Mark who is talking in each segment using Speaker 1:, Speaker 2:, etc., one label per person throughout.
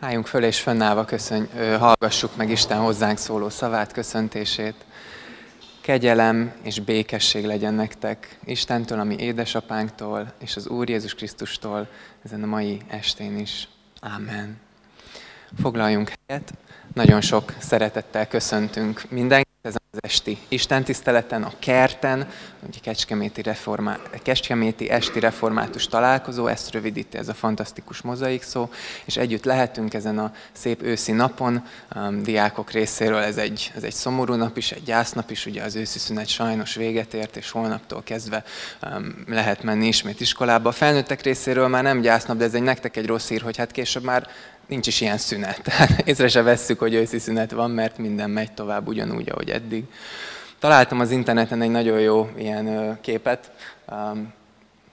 Speaker 1: Álljunk föl és fönnállva köszönj, hallgassuk meg Isten hozzánk szóló szavát, köszöntését. Kegyelem és békesség legyen nektek Istentől, ami édesapánktól, és az Úr Jézus Krisztustól ezen a mai estén is. Amen. Foglaljunk helyet. Nagyon sok szeretettel köszöntünk mindenkit ezen az esti istentiszteleten, a kerten, ugye Kecskeméti, reformá, Kecskeméti esti református találkozó, ezt rövidíti ez a fantasztikus mozaik szó, és együtt lehetünk ezen a szép őszi napon, um, diákok részéről ez egy, ez egy szomorú nap is, egy gyásznap is, ugye az őszi szünet sajnos véget ért, és holnaptól kezdve um, lehet menni ismét iskolába. A felnőttek részéről már nem gyásznap, de ez egy nektek egy rossz hír, hogy hát később már nincs is ilyen szünet. Tehát észre se vesszük, hogy őszi szünet van, mert minden megy tovább ugyanúgy, ahogy eddig. Találtam az interneten egy nagyon jó ilyen képet.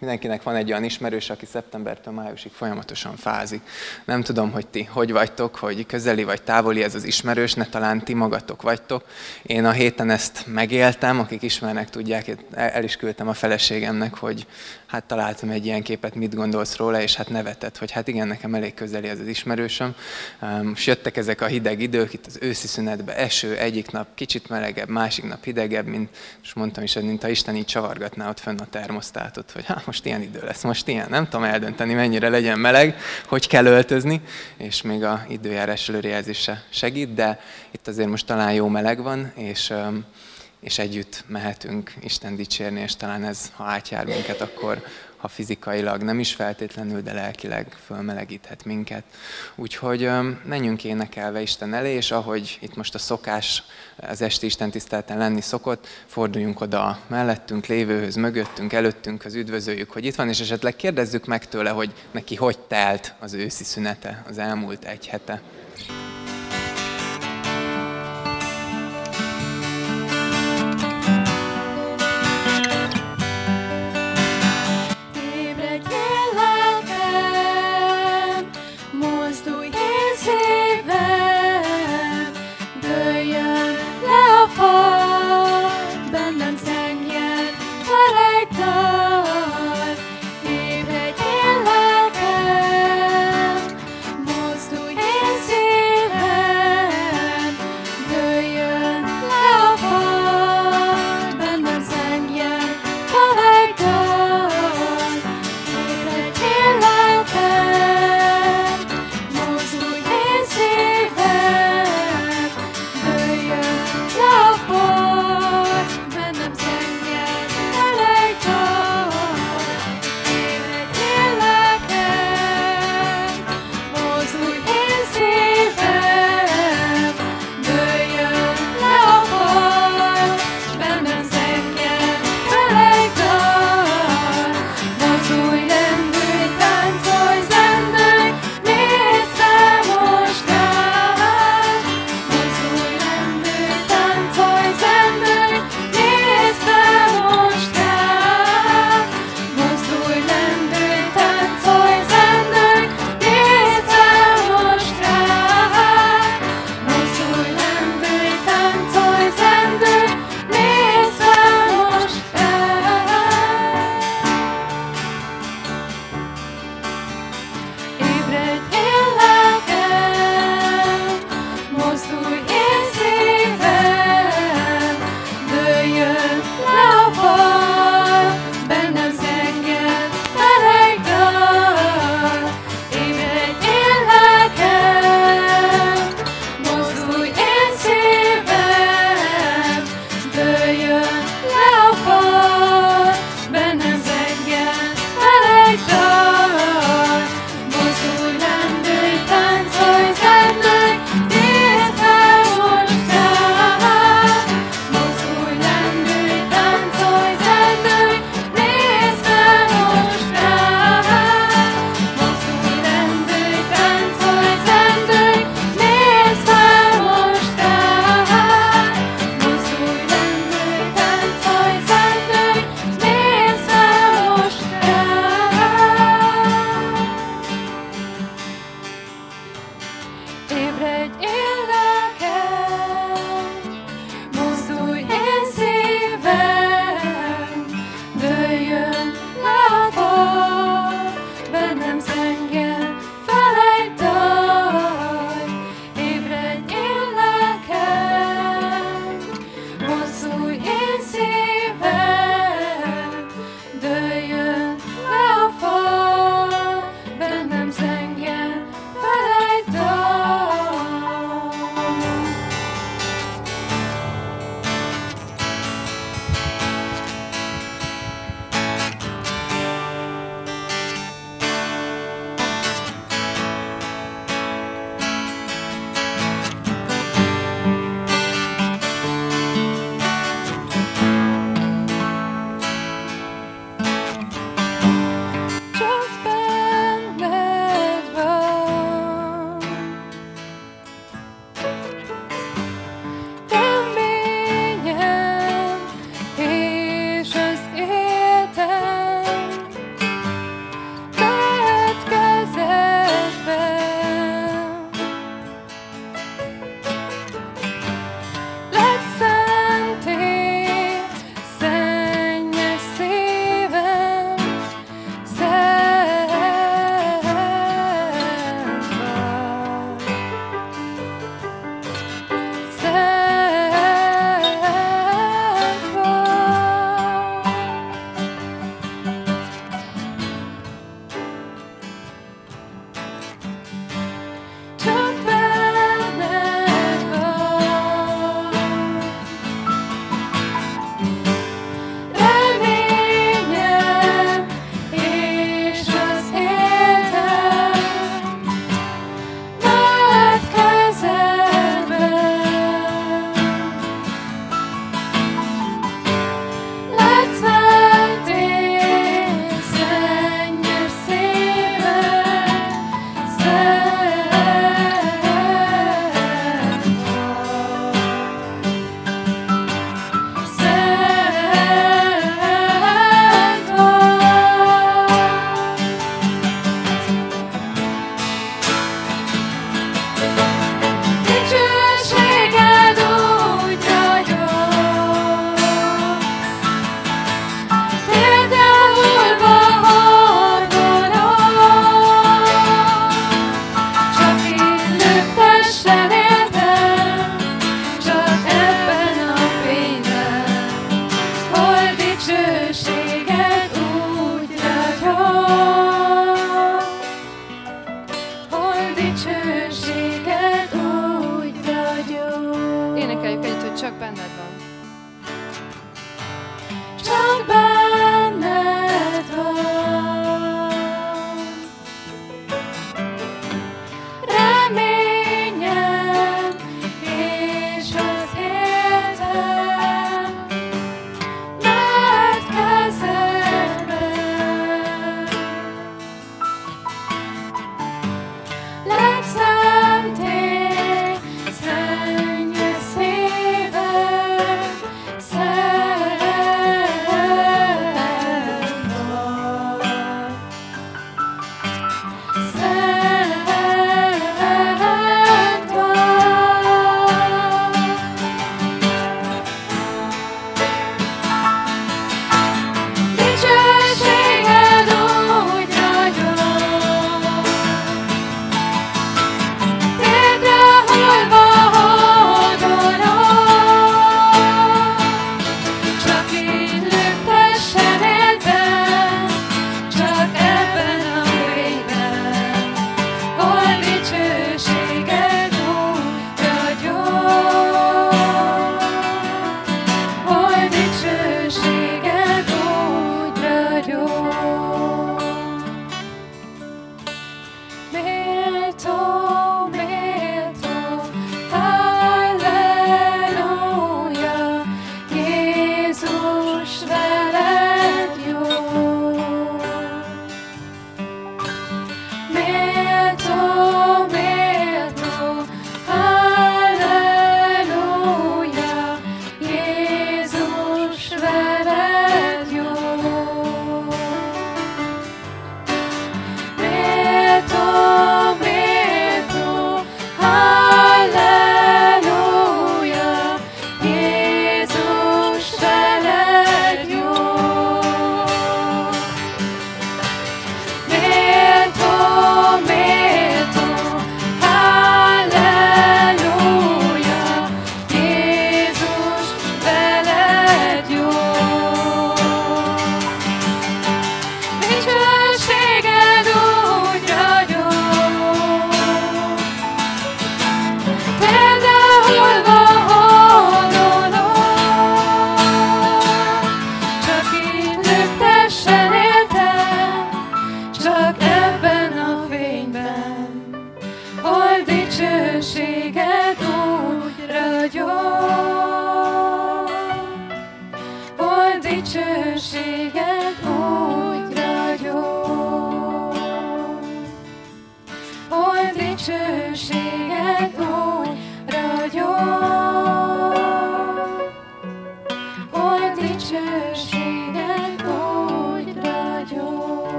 Speaker 1: Mindenkinek van egy olyan ismerős, aki szeptembertől májusig folyamatosan fázik. Nem tudom, hogy ti hogy vagytok, hogy közeli vagy távoli ez az ismerős, ne talán ti magatok vagytok. Én a héten ezt megéltem, akik ismernek, tudják, el is küldtem a feleségemnek, hogy hát találtam egy ilyen képet, mit gondolsz róla, és hát nevetett, hogy hát igen, nekem elég közeli ez az ismerősöm. Most jöttek ezek a hideg idők, itt az őszi szünetbe eső, egyik nap kicsit melegebb, másik nap hidegebb, mint, és mondtam is, hogy mint ha Isten így csavargatná ott fönn a termosztátot, hogy hát most ilyen idő lesz, most ilyen, nem tudom eldönteni, mennyire legyen meleg, hogy kell öltözni, és még a időjárás előrejelzése segít, de itt azért most talán jó meleg van, és és együtt mehetünk Isten dicsérni, és talán ez, ha átjár minket, akkor ha fizikailag nem is feltétlenül, de lelkileg fölmelegíthet minket. Úgyhogy menjünk énekelve Isten elé, és ahogy itt most a szokás az esti Isten tisztelten lenni szokott, forduljunk oda mellettünk lévőhöz, mögöttünk, előttünk, az üdvözöljük, hogy itt van, és esetleg kérdezzük meg tőle, hogy neki hogy telt az őszi szünete, az elmúlt egy hete.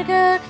Speaker 2: Varga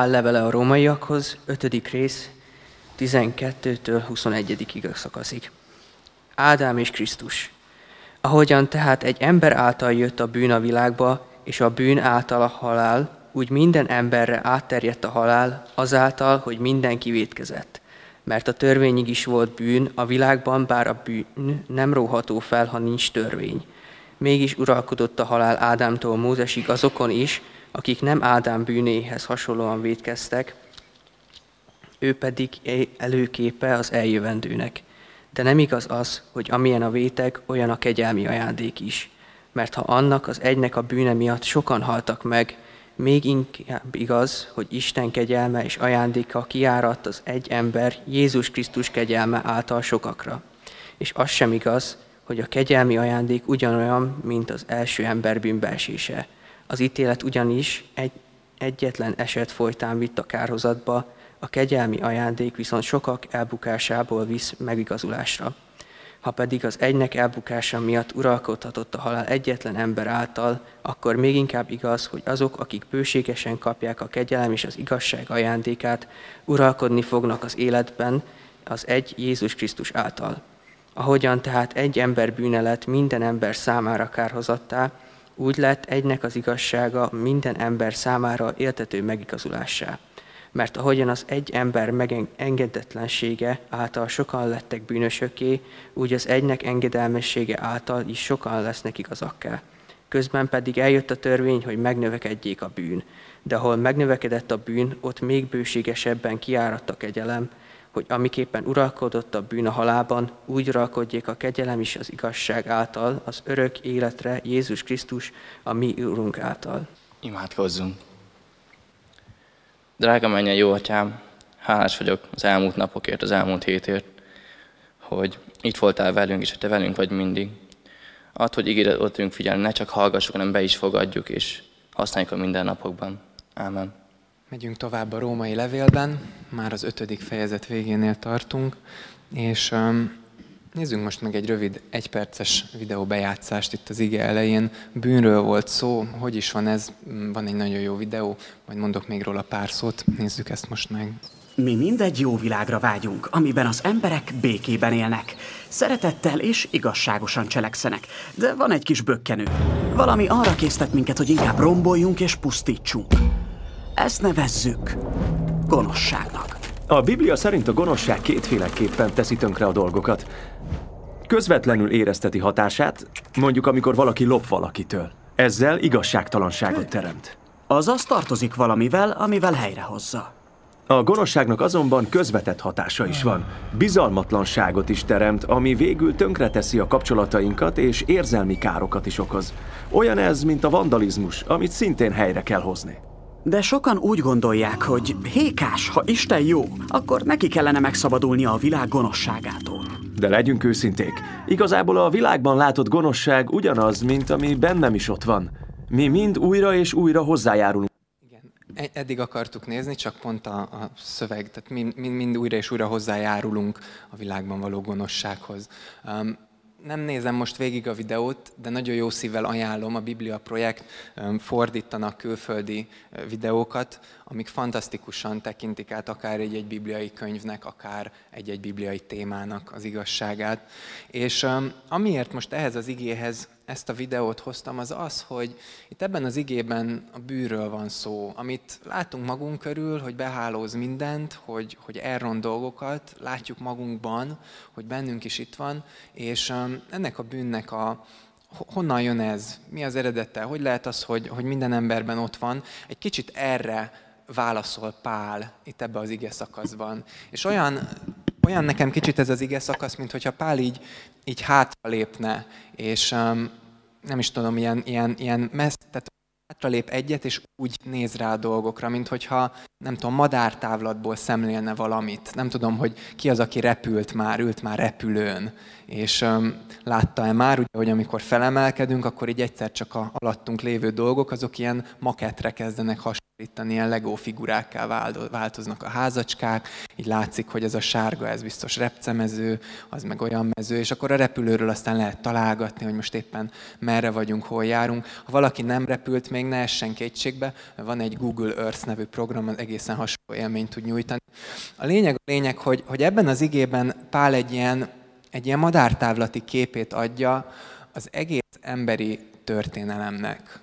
Speaker 3: Pál levele a rómaiakhoz, 5. rész, 12-től 21. szakaszig. Ádám és Krisztus. Ahogyan tehát egy ember által jött a bűn a világba, és a bűn által a halál, úgy minden emberre átterjedt a halál, azáltal, hogy mindenki vétkezett. Mert a törvényig is volt bűn a világban, bár a bűn nem róható fel, ha nincs törvény. Mégis uralkodott a halál Ádámtól Mózesig azokon is, akik nem Ádám bűnéhez hasonlóan vétkeztek, ő pedig előképe az eljövendőnek. De nem igaz az, hogy amilyen a vétek, olyan a kegyelmi ajándék is. Mert ha annak az egynek a bűne miatt sokan haltak meg, még inkább igaz, hogy Isten kegyelme és ajándéka kiáradt az egy ember, Jézus Krisztus kegyelme által sokakra. És az sem igaz, hogy a kegyelmi ajándék ugyanolyan, mint az első ember bűnbeesése. Az ítélet ugyanis egy, egyetlen eset folytán vitt a kárhozatba, a kegyelmi ajándék viszont sokak elbukásából visz megigazulásra. Ha pedig az egynek elbukása miatt uralkodhatott a halál egyetlen ember által, akkor még inkább igaz, hogy azok, akik bőségesen kapják a kegyelem és az igazság ajándékát, uralkodni fognak az életben az egy Jézus Krisztus által. Ahogyan tehát egy ember bűne lett minden ember számára kárhozattá, úgy lett egynek az igazsága minden ember számára éltető megigazulássá. Mert ahogyan az egy ember megengedetlensége által sokan lettek bűnösöké, úgy az egynek engedelmessége által is sokan lesznek igazakká. Közben pedig eljött a törvény, hogy megnövekedjék a bűn. De ahol megnövekedett a bűn, ott még bőségesebben kiáradt a kegyelem, hogy amiképpen uralkodott a bűn a halában, úgy uralkodjék a kegyelem is az igazság által, az örök életre Jézus Krisztus, a mi Urunk által.
Speaker 4: Imádkozzunk! Drága menjen jó atyám, hálás vagyok az elmúlt napokért, az elmúlt hétért, hogy itt voltál velünk, és hogy te velünk vagy mindig. Add, hogy ígéret ott figyelni, ne csak hallgassuk, hanem be is fogadjuk, és használjuk a mindennapokban. Ámen.
Speaker 1: Megyünk tovább a római levélben, már az ötödik fejezet végénél tartunk, és um, nézzünk most meg egy rövid, egyperces videóbejátszást itt az ige elején. Bűnről volt szó, hogy is van ez, van egy nagyon jó videó, majd mondok még róla pár szót, nézzük ezt most meg.
Speaker 5: Mi mindegy jó világra vágyunk, amiben az emberek békében élnek, szeretettel és igazságosan cselekszenek. De van egy kis bökkenő. Valami arra késztet minket, hogy inkább romboljunk és pusztítsunk. Ezt nevezzük gonoszságnak.
Speaker 6: A Biblia szerint a gonoszság kétféleképpen teszi tönkre a dolgokat. Közvetlenül érezteti hatását, mondjuk amikor valaki lop valakitől. Ezzel igazságtalanságot teremt.
Speaker 5: Azaz tartozik valamivel, amivel helyrehozza.
Speaker 6: A gonoszságnak azonban közvetett hatása is van. Bizalmatlanságot is teremt, ami végül tönkreteszi a kapcsolatainkat és érzelmi károkat is okoz. Olyan ez, mint a vandalizmus, amit szintén helyre kell hozni.
Speaker 5: De sokan úgy gondolják, hogy hékás, ha Isten jó, akkor neki kellene megszabadulnia a világ gonoszságától.
Speaker 6: De legyünk őszinték, igazából a világban látott gonoszság ugyanaz, mint ami bennem is ott van. Mi mind újra és újra hozzájárulunk
Speaker 1: Igen, e- eddig akartuk nézni, csak pont a, a szöveg, tehát mind, mind, mind újra és újra hozzájárulunk a világban való gonoszsághoz. Um, nem nézem most végig a videót, de nagyon jó szívvel ajánlom, a Biblia projekt fordítanak külföldi videókat, amik fantasztikusan tekintik át akár egy-egy bibliai könyvnek, akár egy-egy bibliai témának az igazságát. És amiért most ehhez az igéhez ezt a videót hoztam, az az, hogy itt ebben az igében a bűről van szó, amit látunk magunk körül, hogy behálóz mindent, hogy, hogy elront dolgokat, látjuk magunkban, hogy bennünk is itt van, és um, ennek a bűnnek a, honnan jön ez, mi az eredete, hogy lehet az, hogy, hogy minden emberben ott van. Egy kicsit erre válaszol Pál itt ebbe az ige szakaszban. És olyan, olyan nekem kicsit ez az ige szakasz, mint hogyha Pál így, így hátra lépne, és um, nem is tudom, ilyen, ilyen, ilyen messz, tehát hátralép egyet, és úgy néz rá a dolgokra, mint hogyha, nem tudom, madártávlatból szemlélne valamit. Nem tudom, hogy ki az, aki repült már, ült már repülőn, és um, látta-e már, ugye, hogy amikor felemelkedünk, akkor így egyszer csak a alattunk lévő dolgok, azok ilyen maketre kezdenek hasonlítani, ilyen Lego figurákká változnak a házacskák, így látszik, hogy ez a sárga, ez biztos repcemező, az meg olyan mező, és akkor a repülőről aztán lehet találgatni, hogy most éppen merre vagyunk, hol járunk. Ha valaki nem repült még, ne essen kétségbe, van egy Google Earth nevű program, egészen hasonló élményt tud nyújtani. A lényeg, a lényeg hogy, hogy ebben az igében Pál egy ilyen egy ilyen madártávlati képét adja az egész emberi történelemnek.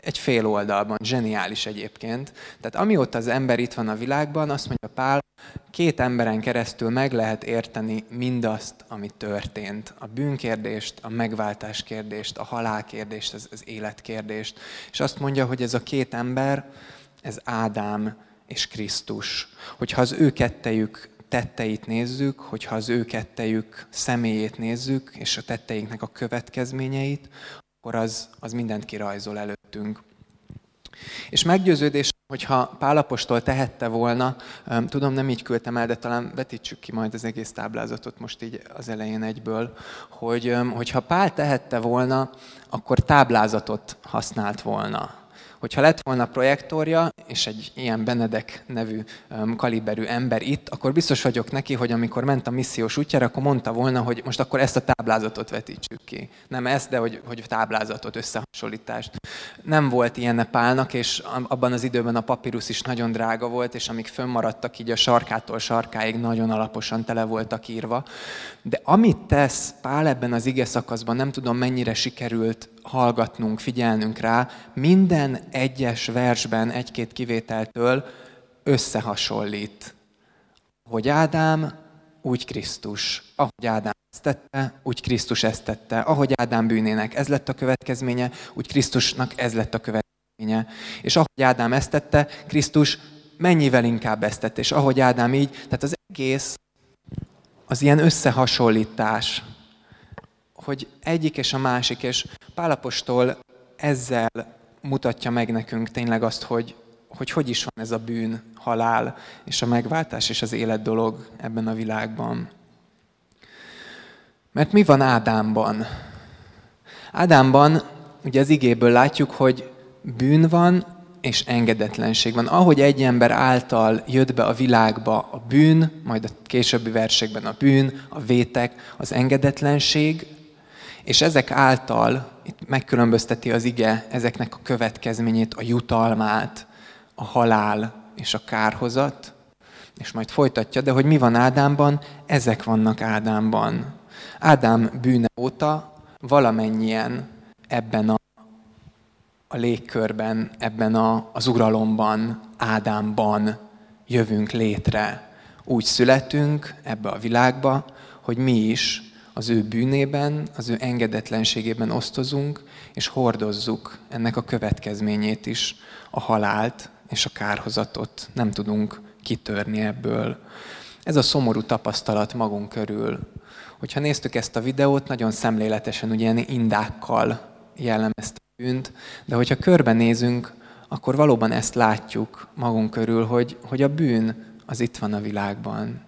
Speaker 1: Egy fél oldalban, zseniális egyébként. Tehát amióta az ember itt van a világban, azt mondja Pál, két emberen keresztül meg lehet érteni mindazt, ami történt. A bűnkérdést, a megváltás kérdést, a halálkérdést, az, az életkérdést. És azt mondja, hogy ez a két ember, ez Ádám és Krisztus. Hogyha az ő kettejük tetteit nézzük, hogyha az ő kettejük személyét nézzük, és a tetteinknek a következményeit, akkor az, az mindent kirajzol előttünk. És meggyőződés, hogyha Pálapostól tehette volna, tudom, nem így küldtem el, de talán vetítsük ki majd az egész táblázatot most így az elején egyből, hogy hogyha Pál tehette volna, akkor táblázatot használt volna hogyha lett volna projektorja, és egy ilyen Benedek nevű kaliberű ember itt, akkor biztos vagyok neki, hogy amikor ment a missziós útjára, akkor mondta volna, hogy most akkor ezt a táblázatot vetítsük ki. Nem ezt, de hogy, hogy táblázatot, összehasonlítást. Nem volt ilyen Pálnak, és abban az időben a papírus is nagyon drága volt, és amik fönnmaradtak így a sarkától sarkáig nagyon alaposan tele voltak írva. De amit tesz Pál ebben az ige szakaszban, nem tudom mennyire sikerült hallgatnunk, figyelnünk rá, minden egyes versben egy-két kivételtől összehasonlít. Hogy Ádám, úgy Krisztus. Ahogy Ádám ezt tette, úgy Krisztus ezt tette. Ahogy Ádám bűnének ez lett a következménye, úgy Krisztusnak ez lett a következménye. És ahogy Ádám ezt tette, Krisztus mennyivel inkább ezt tette. És ahogy Ádám így, tehát az egész az ilyen összehasonlítás, hogy egyik és a másik, és Pálapostól ezzel mutatja meg nekünk tényleg azt, hogy, hogy hogy is van ez a bűn, halál és a megváltás és az élet dolog ebben a világban. Mert mi van Ádámban? Ádámban ugye az igéből látjuk, hogy bűn van és engedetlenség van. Ahogy egy ember által jött be a világba a bűn, majd a későbbi versekben a bűn, a vétek, az engedetlenség, és ezek által, itt megkülönbözteti az ige ezeknek a következményét, a jutalmát, a halál és a kárhozat, és majd folytatja, de hogy mi van Ádámban, ezek vannak Ádámban. Ádám bűne óta valamennyien ebben a, a légkörben, ebben a, az uralomban, Ádámban jövünk létre. Úgy születünk ebbe a világba, hogy mi is az ő bűnében, az ő engedetlenségében osztozunk, és hordozzuk ennek a következményét is, a halált és a kárhozatot. Nem tudunk kitörni ebből. Ez a szomorú tapasztalat magunk körül. Hogyha néztük ezt a videót, nagyon szemléletesen, ugye indákkal jellemezt a bűnt, de hogyha körbenézünk, akkor valóban ezt látjuk magunk körül, hogy, hogy a bűn az itt van a világban.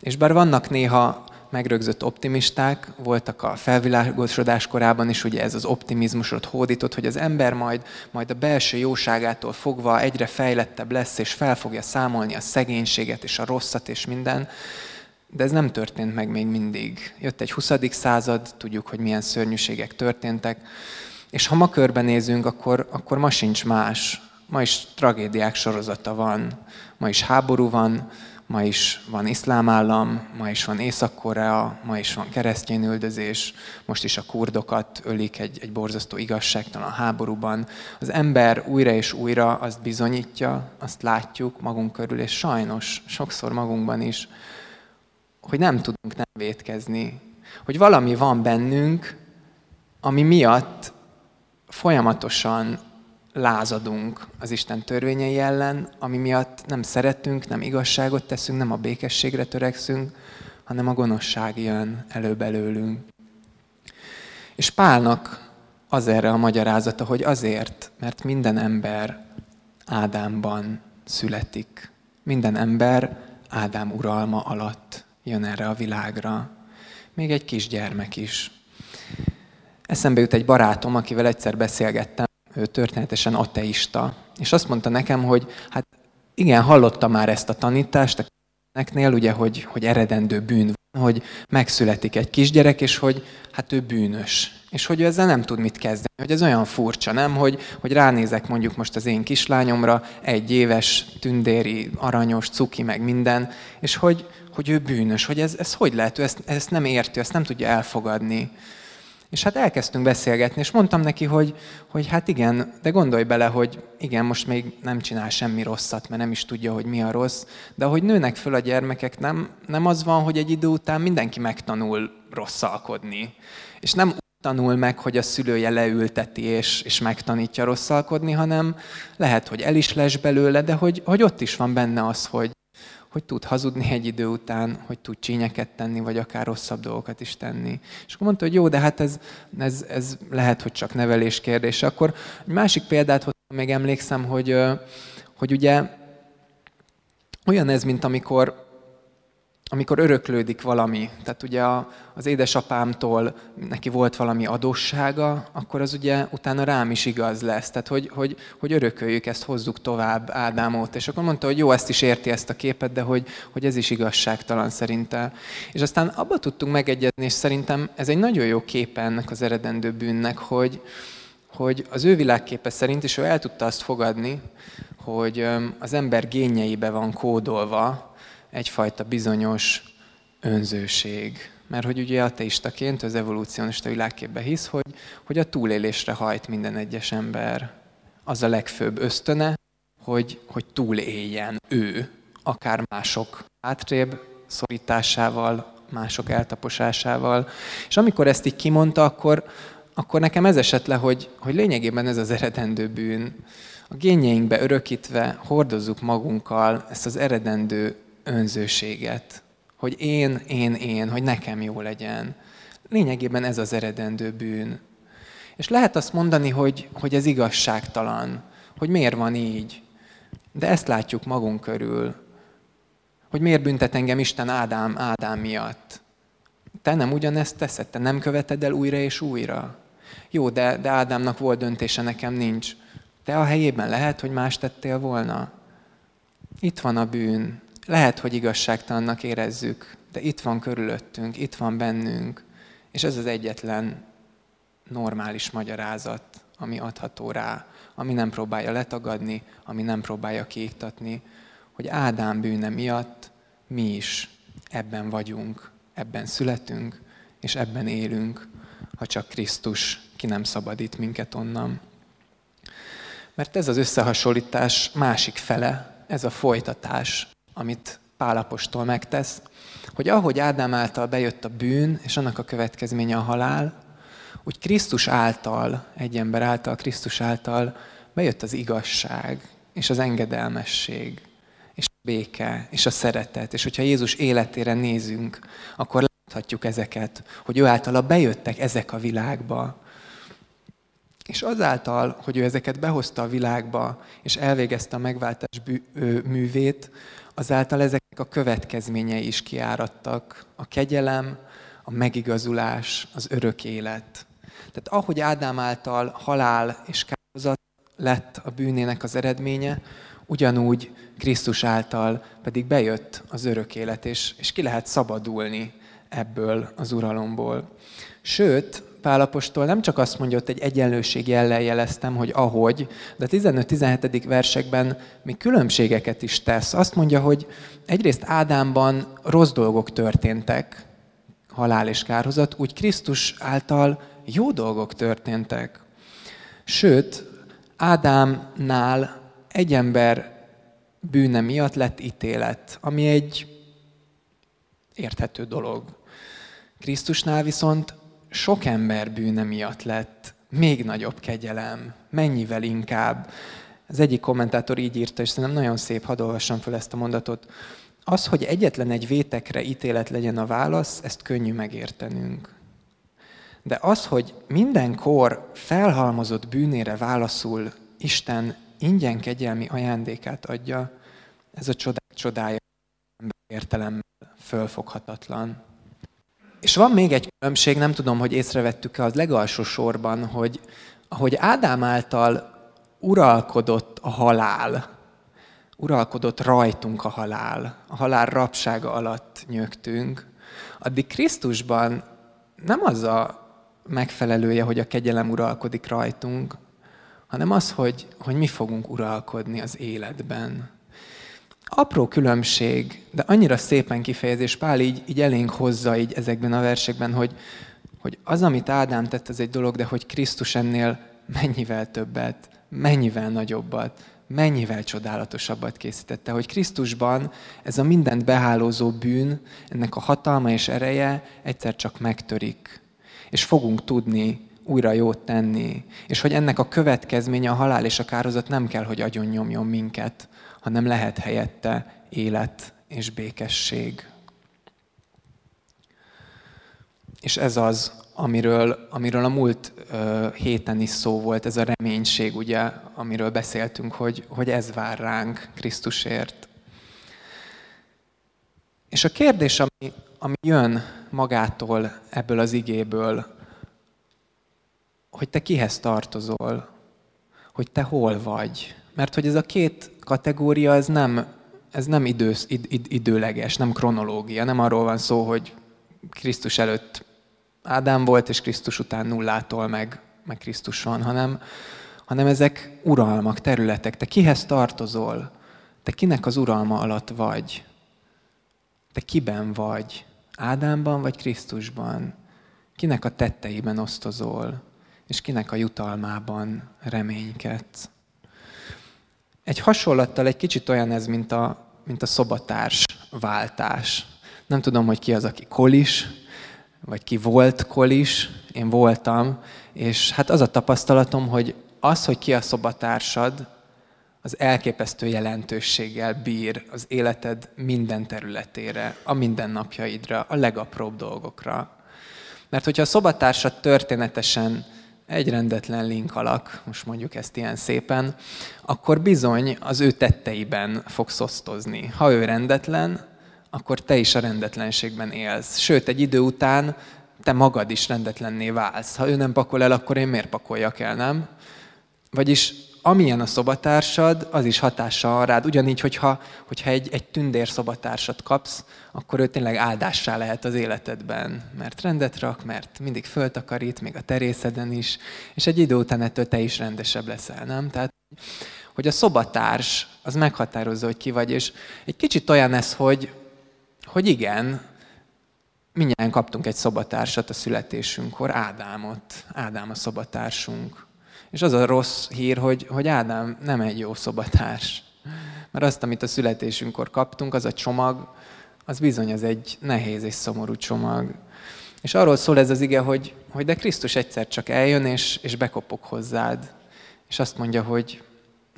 Speaker 1: És bár vannak néha megrögzött optimisták, voltak a felvilágosodás korában is, ugye ez az optimizmusot hódított, hogy az ember majd, majd a belső jóságától fogva egyre fejlettebb lesz, és fel fogja számolni a szegénységet és a rosszat és minden. De ez nem történt meg még mindig. Jött egy 20. század, tudjuk, hogy milyen szörnyűségek történtek, és ha ma körbenézünk, akkor, akkor ma sincs más. Ma is tragédiák sorozata van, ma is háború van, ma is van iszlám állam, ma is van Észak-Korea, ma is van keresztény üldözés, most is a kurdokat ölik egy, egy borzasztó igazságtalan háborúban. Az ember újra és újra azt bizonyítja, azt látjuk magunk körül, és sajnos sokszor magunkban is, hogy nem tudunk nem vétkezni. Hogy valami van bennünk, ami miatt folyamatosan lázadunk az Isten törvényei ellen, ami miatt nem szeretünk, nem igazságot teszünk, nem a békességre törekszünk, hanem a gonoszság jön elő belőlünk. És Pálnak az erre a magyarázata, hogy azért, mert minden ember Ádámban születik. Minden ember Ádám uralma alatt jön erre a világra. Még egy kisgyermek is. Eszembe jut egy barátom, akivel egyszer beszélgettem, ő történetesen ateista. És azt mondta nekem, hogy hát igen, hallotta már ezt a tanítást a neknél, ugye, hogy, hogy eredendő bűn van, hogy megszületik egy kisgyerek, és hogy hát ő bűnös. És hogy ő ezzel nem tud mit kezdeni. Hogy ez olyan furcsa, nem? Hogy, hogy ránézek mondjuk most az én kislányomra, egy éves, tündéri, aranyos, cuki, meg minden, és hogy, hogy ő bűnös. Hogy ez, ez hogy lehet? Ő ezt, ezt nem érti, ezt nem tudja elfogadni. És hát elkezdtünk beszélgetni, és mondtam neki, hogy, hogy hát igen, de gondolj bele, hogy igen, most még nem csinál semmi rosszat, mert nem is tudja, hogy mi a rossz, de hogy nőnek föl a gyermekek, nem, nem az van, hogy egy idő után mindenki megtanul rosszalkodni. És nem úgy tanul meg, hogy a szülője leülteti és, és megtanítja rosszalkodni, hanem lehet, hogy el is les belőle, de hogy, hogy ott is van benne az, hogy, hogy tud hazudni egy idő után, hogy tud csínyeket tenni, vagy akár rosszabb dolgokat is tenni. És akkor mondta, hogy jó, de hát ez, ez, ez lehet, hogy csak nevelés kérdése. Akkor egy másik példát hoztam, még emlékszem, hogy, hogy ugye olyan ez, mint amikor amikor öröklődik valami, tehát ugye az édesapámtól neki volt valami adóssága, akkor az ugye utána rám is igaz lesz. Tehát, hogy, hogy, hogy örököljük ezt, hozzuk tovább Ádámot. És akkor mondta, hogy jó, ezt is érti ezt a képet, de hogy, hogy ez is igazságtalan szerinte. És aztán abba tudtunk megegyezni, és szerintem ez egy nagyon jó képe ennek az eredendő bűnnek, hogy, hogy az ő világképe szerint, és ő el tudta azt fogadni, hogy az ember génjeibe van kódolva, egyfajta bizonyos önzőség. Mert hogy ugye ateistaként az evolúcionista világképbe hisz, hogy, hogy a túlélésre hajt minden egyes ember. Az a legfőbb ösztöne, hogy, hogy túléljen ő, akár mások hátrébb szorításával, mások eltaposásával. És amikor ezt így kimondta, akkor, akkor nekem ez esett le, hogy, hogy lényegében ez az eredendő bűn. A génjeinkbe örökítve hordozzuk magunkkal ezt az eredendő önzőséget, hogy én, én, én, hogy nekem jó legyen. Lényegében ez az eredendő bűn. És lehet azt mondani, hogy, hogy ez igazságtalan, hogy miért van így. De ezt látjuk magunk körül, hogy miért büntet engem Isten Ádám, Ádám miatt. Te nem ugyanezt teszed, te nem követed el újra és újra. Jó, de, de Ádámnak volt döntése, nekem nincs. Te a helyében lehet, hogy más tettél volna? Itt van a bűn. Lehet, hogy igazságtalannak érezzük, de itt van körülöttünk, itt van bennünk, és ez az egyetlen normális magyarázat, ami adható rá, ami nem próbálja letagadni, ami nem próbálja kiiktatni, hogy Ádám bűne miatt mi is ebben vagyunk, ebben születünk, és ebben élünk, ha csak Krisztus ki nem szabadít minket onnan. Mert ez az összehasonlítás másik fele, ez a folytatás, amit Pálapostól megtesz, hogy ahogy Ádám által bejött a bűn, és annak a következménye a halál, úgy Krisztus által, egy ember által, Krisztus által bejött az igazság, és az engedelmesség, és a béke, és a szeretet. És hogyha Jézus életére nézünk, akkor láthatjuk ezeket, hogy ő általa bejöttek ezek a világba. És azáltal, hogy ő ezeket behozta a világba, és elvégezte a megváltás művét, azáltal ezeknek a következményei is kiáradtak. A kegyelem, a megigazulás, az örök élet. Tehát ahogy Ádám által halál és kározat lett a bűnének az eredménye, ugyanúgy Krisztus által pedig bejött az örök élet, és, és ki lehet szabadulni ebből az uralomból. Sőt, Pálapostól nem csak azt mondja, hogy egy egyenlőség jellel jeleztem, hogy ahogy, de a 15-17. versekben még különbségeket is tesz. Azt mondja, hogy egyrészt Ádámban rossz dolgok történtek, halál és kárhozat, úgy Krisztus által jó dolgok történtek. Sőt, Ádámnál egy ember bűne miatt lett ítélet, ami egy érthető dolog. Krisztusnál viszont sok ember bűne miatt lett még nagyobb kegyelem, mennyivel inkább. Az egyik kommentátor így írta, és szerintem nagyon szép, hadd olvassam fel ezt a mondatot. Az, hogy egyetlen egy vétekre ítélet legyen a válasz, ezt könnyű megértenünk. De az, hogy mindenkor felhalmozott bűnére válaszul Isten ingyen kegyelmi ajándékát adja, ez a csodák csodája értelemmel fölfoghatatlan. És van még egy különbség, nem tudom, hogy észrevettük-e az legalsó sorban, hogy ahogy Ádám által uralkodott a halál, uralkodott rajtunk a halál, a halál rabsága alatt nyögtünk, addig Krisztusban nem az a megfelelője, hogy a kegyelem uralkodik rajtunk, hanem az, hogy, hogy mi fogunk uralkodni az életben. Apró különbség, de annyira szépen kifejezés, Pál így, így elénk hozza így ezekben a versekben, hogy, hogy az, amit Ádám tett, az egy dolog, de hogy Krisztus ennél mennyivel többet, mennyivel nagyobbat, mennyivel csodálatosabbat készítette, hogy Krisztusban ez a mindent behálózó bűn, ennek a hatalma és ereje egyszer csak megtörik, és fogunk tudni újra jót tenni, és hogy ennek a következménye a halál és a kározat nem kell, hogy agyon nyomjon minket, hanem lehet helyette élet és békesség. És ez az, amiről, amiről a múlt uh, héten is szó volt, ez a reménység, ugye, amiről beszéltünk, hogy, hogy ez vár ránk Krisztusért. És a kérdés, ami, ami jön magától ebből az igéből, hogy te kihez tartozol, hogy te hol vagy. Mert hogy ez a két kategória, ez nem, ez nem idősz, id, id, időleges, nem kronológia, nem arról van szó, hogy Krisztus előtt Ádám volt, és Krisztus után nullától meg, meg Krisztus van, hanem, hanem ezek uralmak, területek. Te kihez tartozol? Te kinek az uralma alatt vagy? Te kiben vagy? Ádámban vagy Krisztusban? Kinek a tetteiben osztozol? És kinek a jutalmában reménykedsz? Egy hasonlattal egy kicsit olyan ez, mint a, mint a szobatárs váltás. Nem tudom, hogy ki az, aki kolis, vagy ki volt kolis, én voltam, és hát az a tapasztalatom, hogy az, hogy ki a szobatársad, az elképesztő jelentőséggel bír az életed minden területére, a mindennapjaidra, a legapróbb dolgokra. Mert hogyha a szobatársad történetesen egy rendetlen link alak, most mondjuk ezt ilyen szépen, akkor bizony az ő tetteiben fogsz osztozni. Ha ő rendetlen, akkor te is a rendetlenségben élsz. Sőt, egy idő után te magad is rendetlenné válsz. Ha ő nem pakol el, akkor én miért pakoljak el, nem? Vagyis amilyen a szobatársad, az is hatással rád. Ugyanígy, hogyha, hogyha egy, egy tündér szobatársat kapsz, akkor ő tényleg áldássá lehet az életedben. Mert rendet rak, mert mindig föltakarít, még a terészeden is, és egy idő után ettől te is rendesebb leszel, nem? Tehát, hogy a szobatárs az meghatározza, hogy ki vagy, és egy kicsit olyan ez, hogy, hogy igen, mindjárt kaptunk egy szobatársat a születésünkkor, Ádámot. Ádám a szobatársunk. És az a rossz hír, hogy, hogy Ádám nem egy jó szobatárs. Mert azt, amit a születésünkkor kaptunk, az a csomag, az bizony az egy nehéz és szomorú csomag. És arról szól ez az ige, hogy, hogy de Krisztus egyszer csak eljön, és, és bekopog hozzád. És azt mondja, hogy,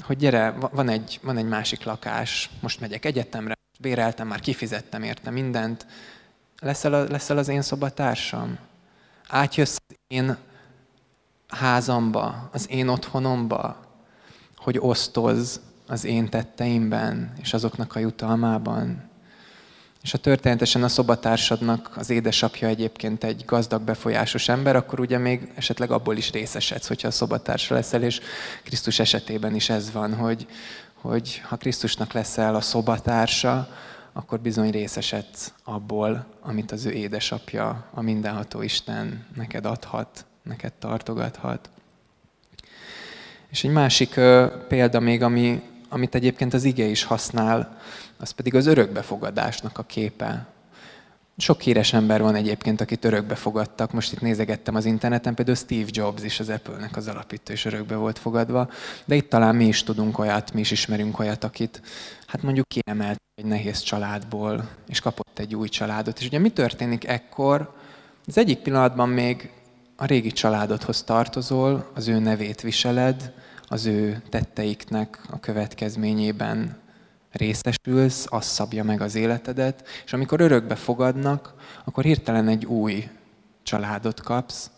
Speaker 1: hogy gyere, van egy, van egy másik lakás, most megyek egyetemre, béreltem, már kifizettem érte mindent, leszel, a, leszel az én szobatársam? Átjössz én házamba, az én otthonomba, hogy osztoz az én tetteimben és azoknak a jutalmában. És ha történetesen a szobatársadnak az édesapja egyébként egy gazdag, befolyásos ember, akkor ugye még esetleg abból is részesedsz, hogyha a szobatársa leszel, és Krisztus esetében is ez van, hogy, hogy ha Krisztusnak leszel a szobatársa, akkor bizony részesedsz abból, amit az ő édesapja, a mindenható Isten neked adhat neked tartogathat. És egy másik példa még, ami, amit egyébként az ige is használ, az pedig az örökbefogadásnak a képe. Sok híres ember van egyébként, akit örökbe fogadtak. Most itt nézegettem az interneten, például Steve Jobs is az Apple-nek az alapító és örökbe volt fogadva. De itt talán mi is tudunk olyat, mi is ismerünk olyat, akit hát mondjuk kiemelt egy nehéz családból, és kapott egy új családot. És ugye mi történik ekkor? Az egyik pillanatban még a régi családodhoz tartozol, az ő nevét viseled, az ő tetteiknek a következményében részesülsz, az szabja meg az életedet, és amikor örökbe fogadnak, akkor hirtelen egy új családot kapsz,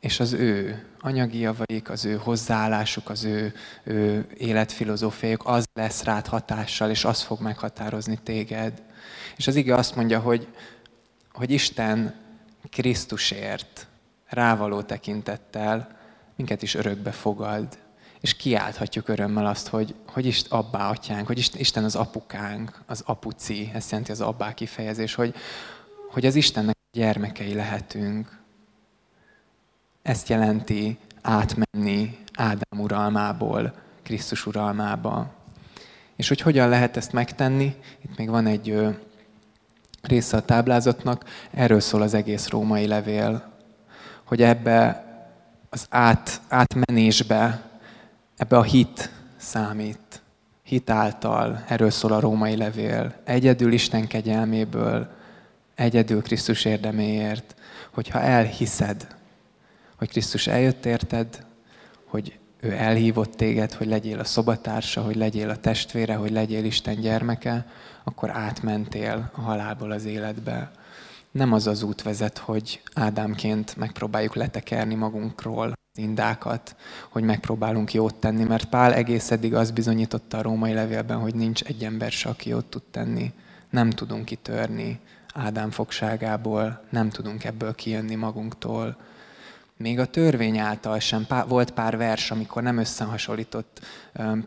Speaker 1: és az ő anyagi javaik, az ő hozzáállásuk, az ő, ő életfilozófiájuk, az lesz rád hatással, és az fog meghatározni téged. És az ige azt mondja, hogy, hogy Isten Krisztusért rávaló tekintettel minket is örökbe fogad, és kiálthatjuk örömmel azt, hogy, hogy is abbá atyánk, hogy Isten az apukánk, az apuci, ezt jelenti az abbá kifejezés, hogy, hogy az Istennek gyermekei lehetünk. Ezt jelenti átmenni Ádám uralmából Krisztus uralmába. És hogy hogyan lehet ezt megtenni, itt még van egy része a táblázatnak, erről szól az egész római levél, hogy ebbe az át, átmenésbe, ebbe a hit számít. Hit által, erről szól a római levél. Egyedül Isten kegyelméből, egyedül Krisztus érdeméért, hogyha elhiszed, hogy Krisztus eljött érted, hogy ő elhívott téged, hogy legyél a szobatársa, hogy legyél a testvére, hogy legyél Isten gyermeke, akkor átmentél a halálból az életbe nem az az út vezet, hogy Ádámként megpróbáljuk letekerni magunkról az indákat, hogy megpróbálunk jót tenni, mert Pál egész eddig azt bizonyította a római levélben, hogy nincs egy ember se, aki jót tud tenni. Nem tudunk kitörni Ádám fogságából, nem tudunk ebből kijönni magunktól. Még a törvény által sem. Volt pár vers, amikor nem összehasonlított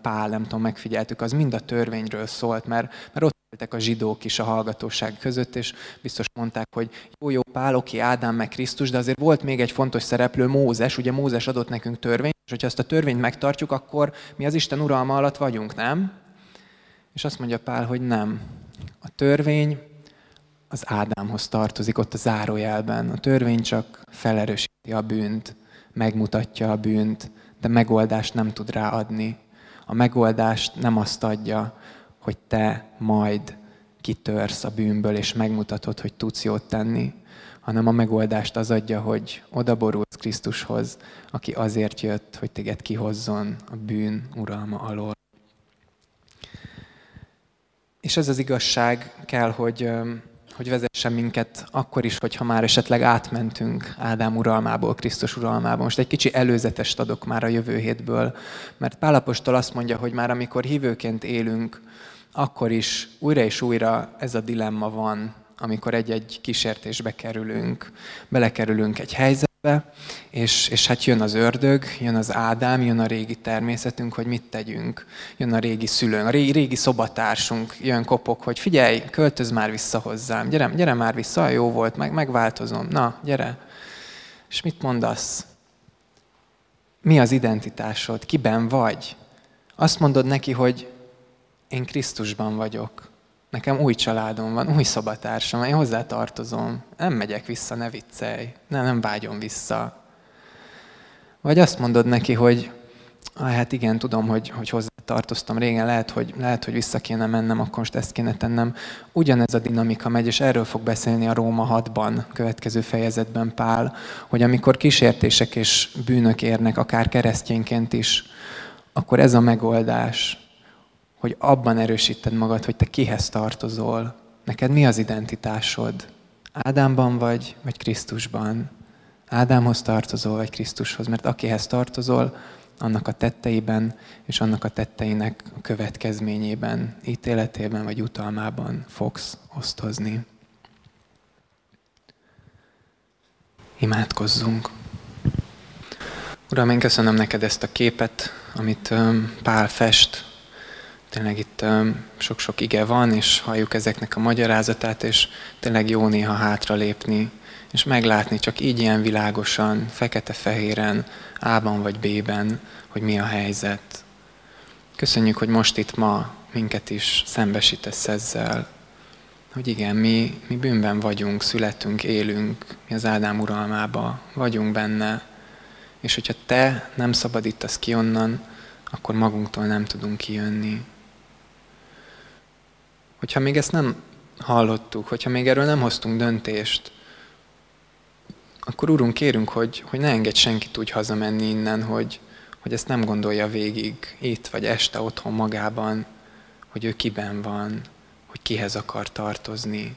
Speaker 1: Pál, nem tudom, megfigyeltük, az mind a törvényről szólt, mert, mert ott voltak a zsidók is a hallgatóság között, és biztos mondták, hogy jó, jó, Pál, oké, Ádám meg Krisztus, de azért volt még egy fontos szereplő, Mózes. Ugye Mózes adott nekünk törvényt, és hogyha ezt a törvényt megtartjuk, akkor mi az Isten uralma alatt vagyunk, nem? És azt mondja Pál, hogy nem. A törvény az Ádámhoz tartozik, ott a zárójelben. A törvény csak felerősíti a bűnt, megmutatja a bűnt, de megoldást nem tud ráadni. A megoldást nem azt adja, hogy te majd kitörsz a bűnből, és megmutatod, hogy tudsz jót tenni, hanem a megoldást az adja, hogy odaborulsz Krisztushoz, aki azért jött, hogy téged kihozzon a bűn uralma alól. És ez az igazság kell, hogy, hogy vezessen minket akkor is, hogyha már esetleg átmentünk Ádám uralmából, Krisztus uralmából. Most egy kicsi előzetest adok már a jövő hétből, mert Pálapostól azt mondja, hogy már amikor hívőként élünk, akkor is újra és újra ez a dilemma van amikor egy-egy kísértésbe kerülünk, belekerülünk egy helyzetbe, és, és hát jön az ördög, jön az Ádám, jön a régi természetünk, hogy mit tegyünk. Jön a régi szülőnk, a régi, régi szobatársunk, jön kopok, hogy figyelj, költöz már vissza hozzám, gyere, gyere már vissza, jó volt, meg, megváltozom, na, gyere. És mit mondasz? Mi az identitásod? Kiben vagy? Azt mondod neki, hogy én Krisztusban vagyok. Nekem új családom van, új szobatársam, én hozzá tartozom. Nem megyek vissza, ne viccelj. Nem, nem vágyom vissza. Vagy azt mondod neki, hogy ah, hát igen, tudom, hogy, hogy hozzá tartoztam régen, lehet hogy, lehet, hogy vissza kéne mennem, akkor most ezt kéne tennem. Ugyanez a dinamika megy, és erről fog beszélni a Róma 6-ban, következő fejezetben Pál, hogy amikor kísértések és bűnök érnek, akár keresztényként is, akkor ez a megoldás, hogy abban erősíted magad, hogy te kihez tartozol. Neked mi az identitásod? Ádámban vagy, vagy Krisztusban? Ádámhoz tartozol, vagy Krisztushoz? Mert akihez tartozol, annak a tetteiben és annak a tetteinek a következményében, ítéletében vagy utalmában fogsz osztozni. Imádkozzunk! Uram, én köszönöm neked ezt a képet, amit Pál fest. Tényleg itt sok-sok ige van, és halljuk ezeknek a magyarázatát, és tényleg jó néha hátralépni, és meglátni csak így ilyen világosan, fekete-fehéren, A-ban vagy B-ben, hogy mi a helyzet. Köszönjük, hogy most itt ma minket is szembesítesz ezzel, hogy igen, mi, mi bűnben vagyunk, születünk, élünk, mi az Ádám uralmába vagyunk benne, és hogyha te nem szabadítasz ki onnan, akkor magunktól nem tudunk kijönni. Hogyha még ezt nem hallottuk, hogyha még erről nem hoztunk döntést, akkor Úrunk, kérünk, hogy, hogy ne engedj senkit úgy hazamenni innen, hogy, hogy ezt nem gondolja végig itt vagy este otthon magában, hogy ő kiben van, hogy kihez akar tartozni,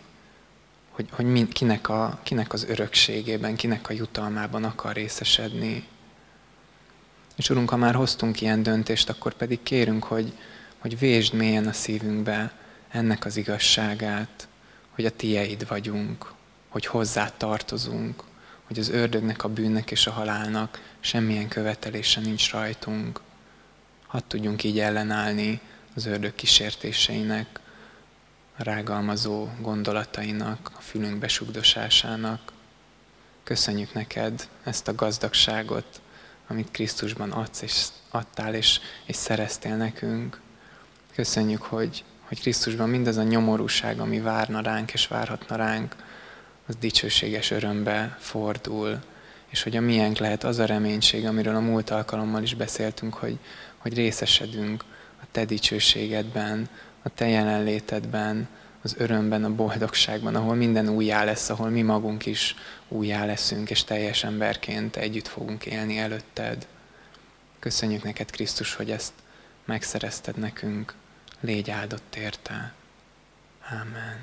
Speaker 1: hogy, hogy mind, kinek, a, kinek az örökségében, kinek a jutalmában akar részesedni. És Urunk, ha már hoztunk ilyen döntést, akkor pedig kérünk, hogy, hogy vésd mélyen a szívünkbe ennek az igazságát, hogy a tieid vagyunk, hogy hozzá tartozunk, hogy az ördögnek, a bűnnek és a halálnak semmilyen követelése nincs rajtunk. Hadd tudjunk így ellenállni az ördög kísértéseinek, a rágalmazó gondolatainak, a fülünk besugdosásának. Köszönjük neked ezt a gazdagságot, amit Krisztusban adsz és adtál és, és szereztél nekünk. Köszönjük, hogy, hogy Krisztusban mindaz a nyomorúság, ami várna ránk és várhatna ránk, az dicsőséges örömbe fordul, és hogy a miénk lehet az a reménység, amiről a múlt alkalommal is beszéltünk, hogy, hogy részesedünk a Te dicsőségedben, a Te jelenlétedben, az örömben, a boldogságban, ahol minden újjá lesz, ahol mi magunk is újjá leszünk, és teljes emberként együtt fogunk élni előtted. Köszönjük neked, Krisztus, hogy ezt megszerezted nekünk. Légy áldott érte. Amen.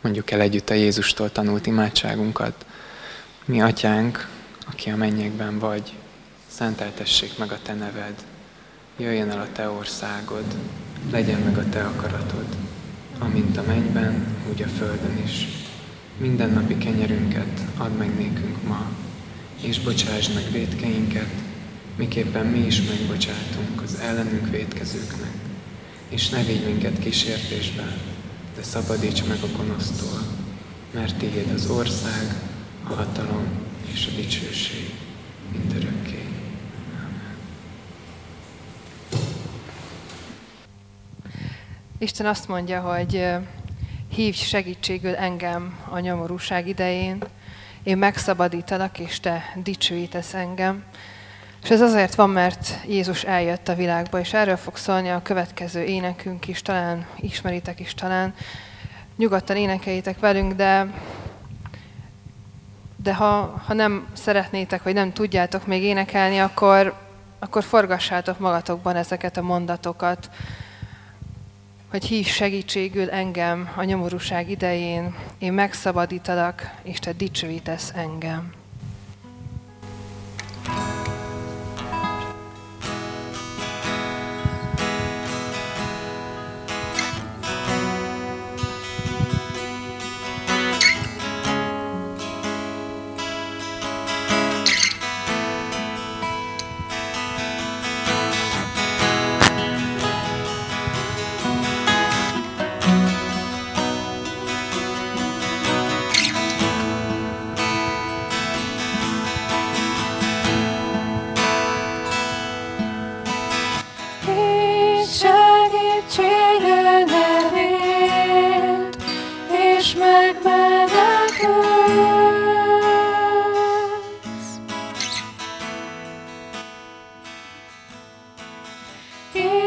Speaker 1: Mondjuk el együtt a Jézustól tanult imádságunkat. Mi atyánk, aki a mennyekben vagy, szenteltessék meg a te neved. Jöjjön el a te országod, legyen meg a te akaratod, amint a mennyben, úgy a földön is. Minden napi kenyerünket add meg nékünk ma, és bocsásd meg védkeinket, miképpen mi is megbocsátunk az ellenünk védkezőknek. És ne vigy minket kísértésbe, de szabadíts meg a gonosztól, mert tiéd az ország, a hatalom és a dicsőség mindörökké.
Speaker 7: Isten azt mondja, hogy hívj segítségül engem a nyomorúság idején, én megszabadítalak, és te dicsőítesz engem. És ez azért van, mert Jézus eljött a világba, és erről fog szólni a következő énekünk is, talán ismeritek is talán. Nyugodtan énekeljétek velünk, de, de ha, ha nem szeretnétek, vagy nem tudjátok még énekelni, akkor, akkor forgassátok magatokban ezeket a mondatokat, hogy hív segítségül engem a nyomorúság idején, én megszabadítalak, és te dicsőítesz engem.
Speaker 2: megmenekülsz. Hey.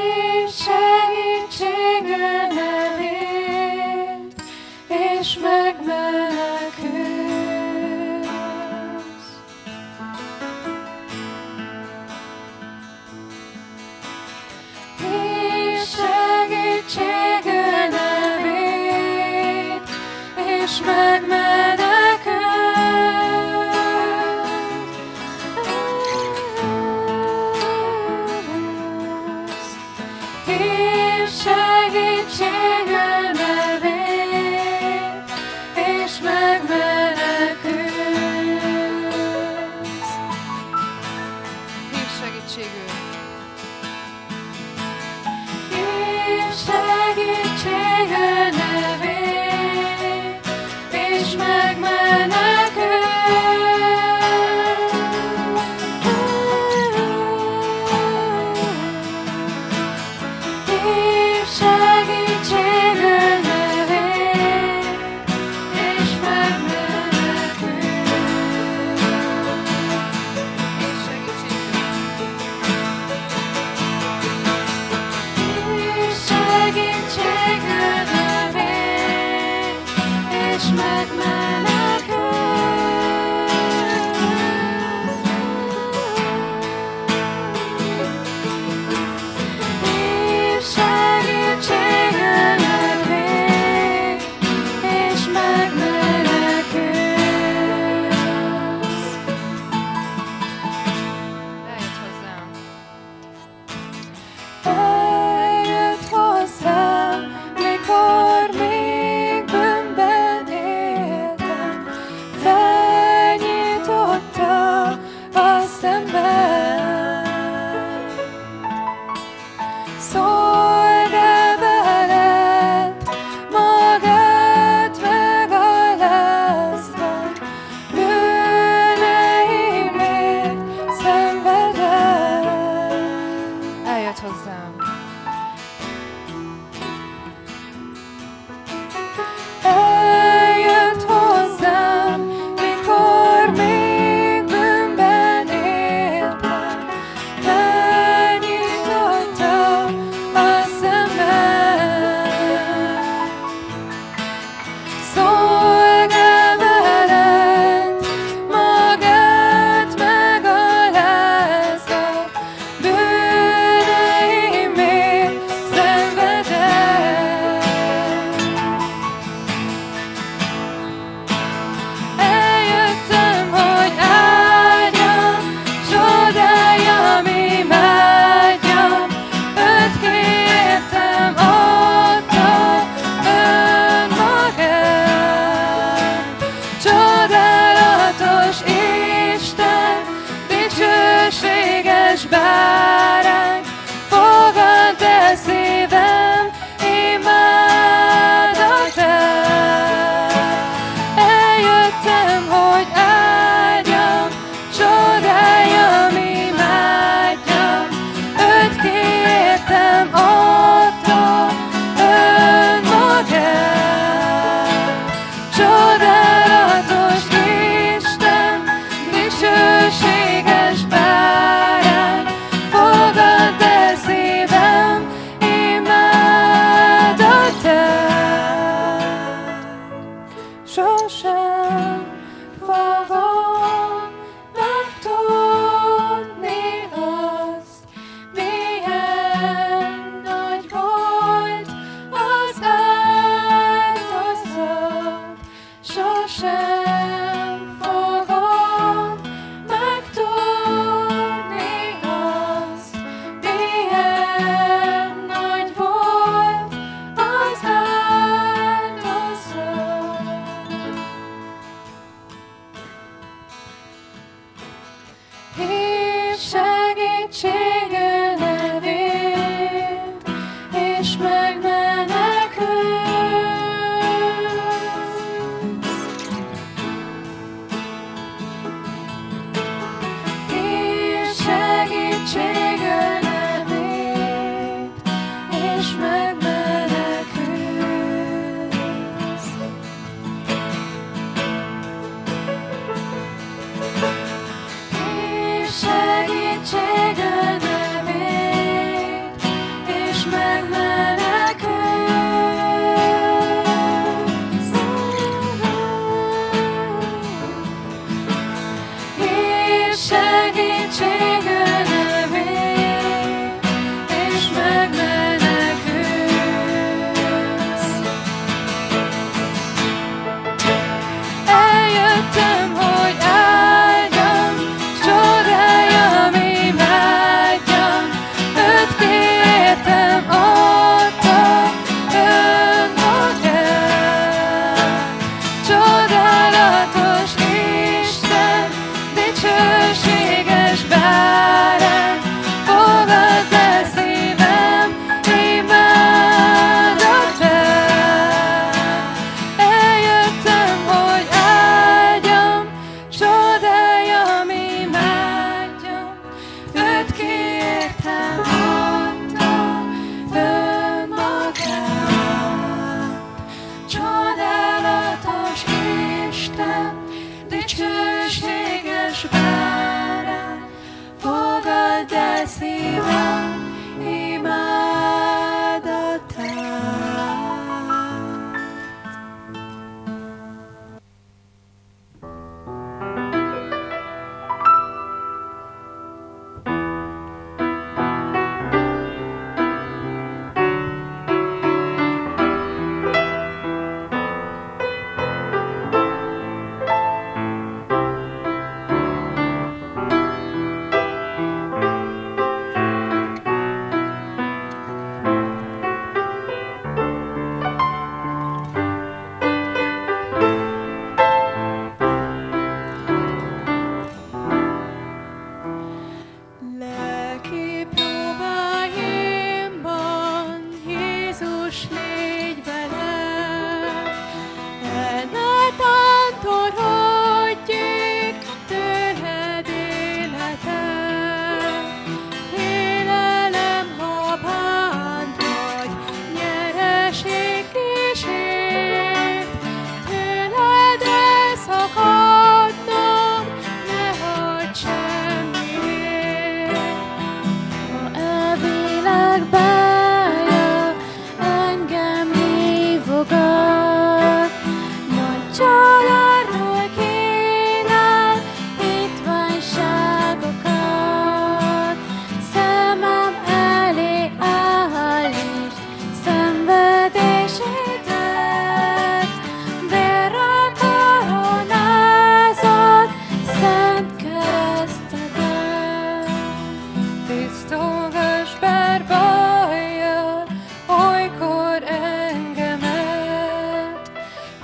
Speaker 2: so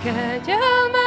Speaker 1: que yo me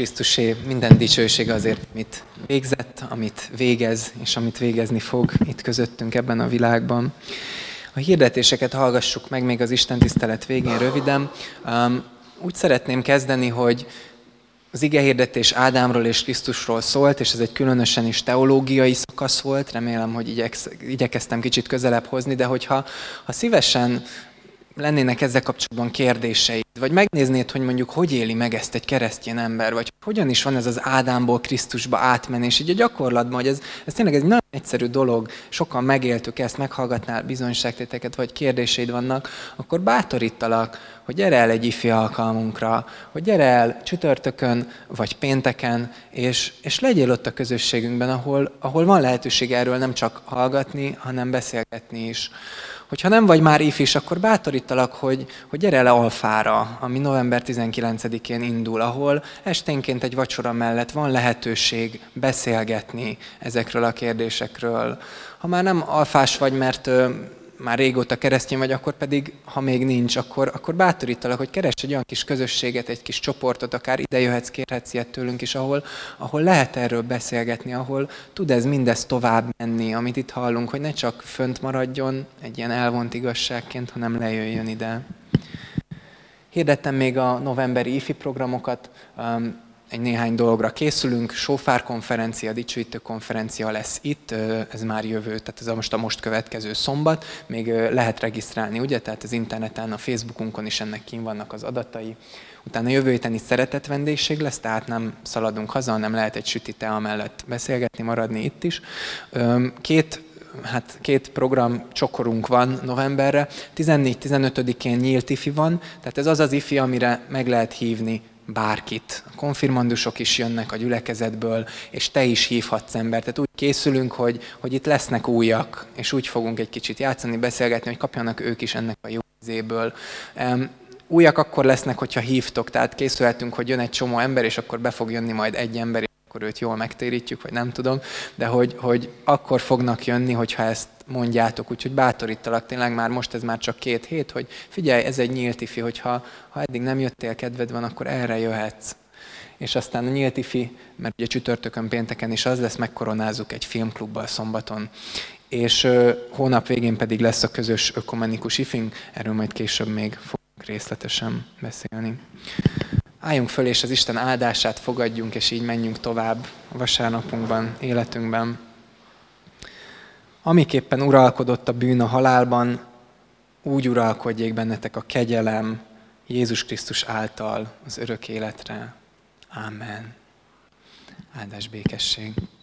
Speaker 1: Krisztusé minden dicsőség azért, amit végzett, amit végez, és amit végezni fog itt közöttünk ebben a világban. A hirdetéseket hallgassuk meg még az Isten tisztelet végén röviden. Um, úgy szeretném kezdeni, hogy az ige hirdetés Ádámról és Krisztusról szólt, és ez egy különösen is teológiai szakasz volt, remélem, hogy igyeksz, igyekeztem kicsit közelebb hozni, de hogyha ha szívesen lennének ezzel kapcsolatban kérdéseid, vagy megnéznéd, hogy mondjuk hogy éli meg ezt egy keresztény ember, vagy hogyan is van ez az Ádámból Krisztusba átmenés, így a gyakorlatban, hogy ez, ez tényleg egy nagyon egyszerű dolog, sokan megéltük ezt, meghallgatnál bizonyságtéteket, vagy kérdéseid vannak, akkor bátorítalak, hogy gyere el egy ifi alkalmunkra, hogy gyere el csütörtökön, vagy pénteken, és, és legyél ott a közösségünkben, ahol, ahol van lehetőség erről nem csak hallgatni, hanem beszélgetni is. Hogyha nem vagy már ifis, akkor bátorítalak, hogy, hogy gyere el Alfára, ami november 19-én indul, ahol esténként egy vacsora mellett van lehetőség beszélgetni ezekről a kérdésekről. Ha már nem alfás vagy, mert már régóta keresztény vagy, akkor pedig, ha még nincs, akkor, akkor bátorítalak, hogy keresd egy olyan kis közösséget, egy kis csoportot, akár ide jöhetsz, kérhetsz ilyet tőlünk is, ahol, ahol lehet erről beszélgetni, ahol tud ez mindez tovább menni, amit itt hallunk, hogy ne csak fönt maradjon egy ilyen elvont igazságként, hanem lejöjjön ide. Hirdettem még a novemberi IFI programokat, um, egy néhány dologra készülünk, Sofár konferencia, dicsőítő konferencia lesz itt, ez már jövő, tehát ez a most a most következő szombat, még lehet regisztrálni, ugye, tehát az interneten, a Facebookunkon is ennek kín vannak az adatai. Utána jövő héten is szeretett vendégség lesz, tehát nem szaladunk haza, hanem lehet egy süti tea mellett beszélgetni, maradni itt is. Két hát két program csokorunk van novemberre. 14-15-én nyílt ifi van, tehát ez az az ifi, amire meg lehet hívni bárkit. A konfirmandusok is jönnek a gyülekezetből, és te is hívhatsz embert. Tehát úgy készülünk, hogy, hogy itt lesznek újak, és úgy fogunk egy kicsit játszani, beszélgetni, hogy kapjanak ők is ennek a jó izéből. Újak akkor lesznek, hogyha hívtok, tehát készülhetünk, hogy jön egy csomó ember, és akkor be fog jönni majd egy ember, akkor őt jól megtérítjük, vagy nem tudom, de hogy, hogy akkor fognak jönni, hogyha ezt mondjátok, úgyhogy bátorítalak tényleg már most ez már csak két hét, hogy figyelj, ez egy nyílt ifi, hogyha ha eddig nem jöttél, kedved van, akkor erre jöhetsz. És aztán a nyílt ifi, mert ugye csütörtökön, pénteken is az lesz, megkoronázzuk egy filmklubbal szombaton. és ö, hónap végén pedig lesz a közös ökumenikus ifing, erről majd később még fogunk részletesen beszélni. Álljunk föl, és az Isten áldását fogadjunk, és így menjünk tovább a vasárnapunkban, életünkben. Amiképpen uralkodott a bűn a halálban, úgy uralkodjék bennetek a kegyelem Jézus Krisztus által az örök életre. Amen. Áldás békesség.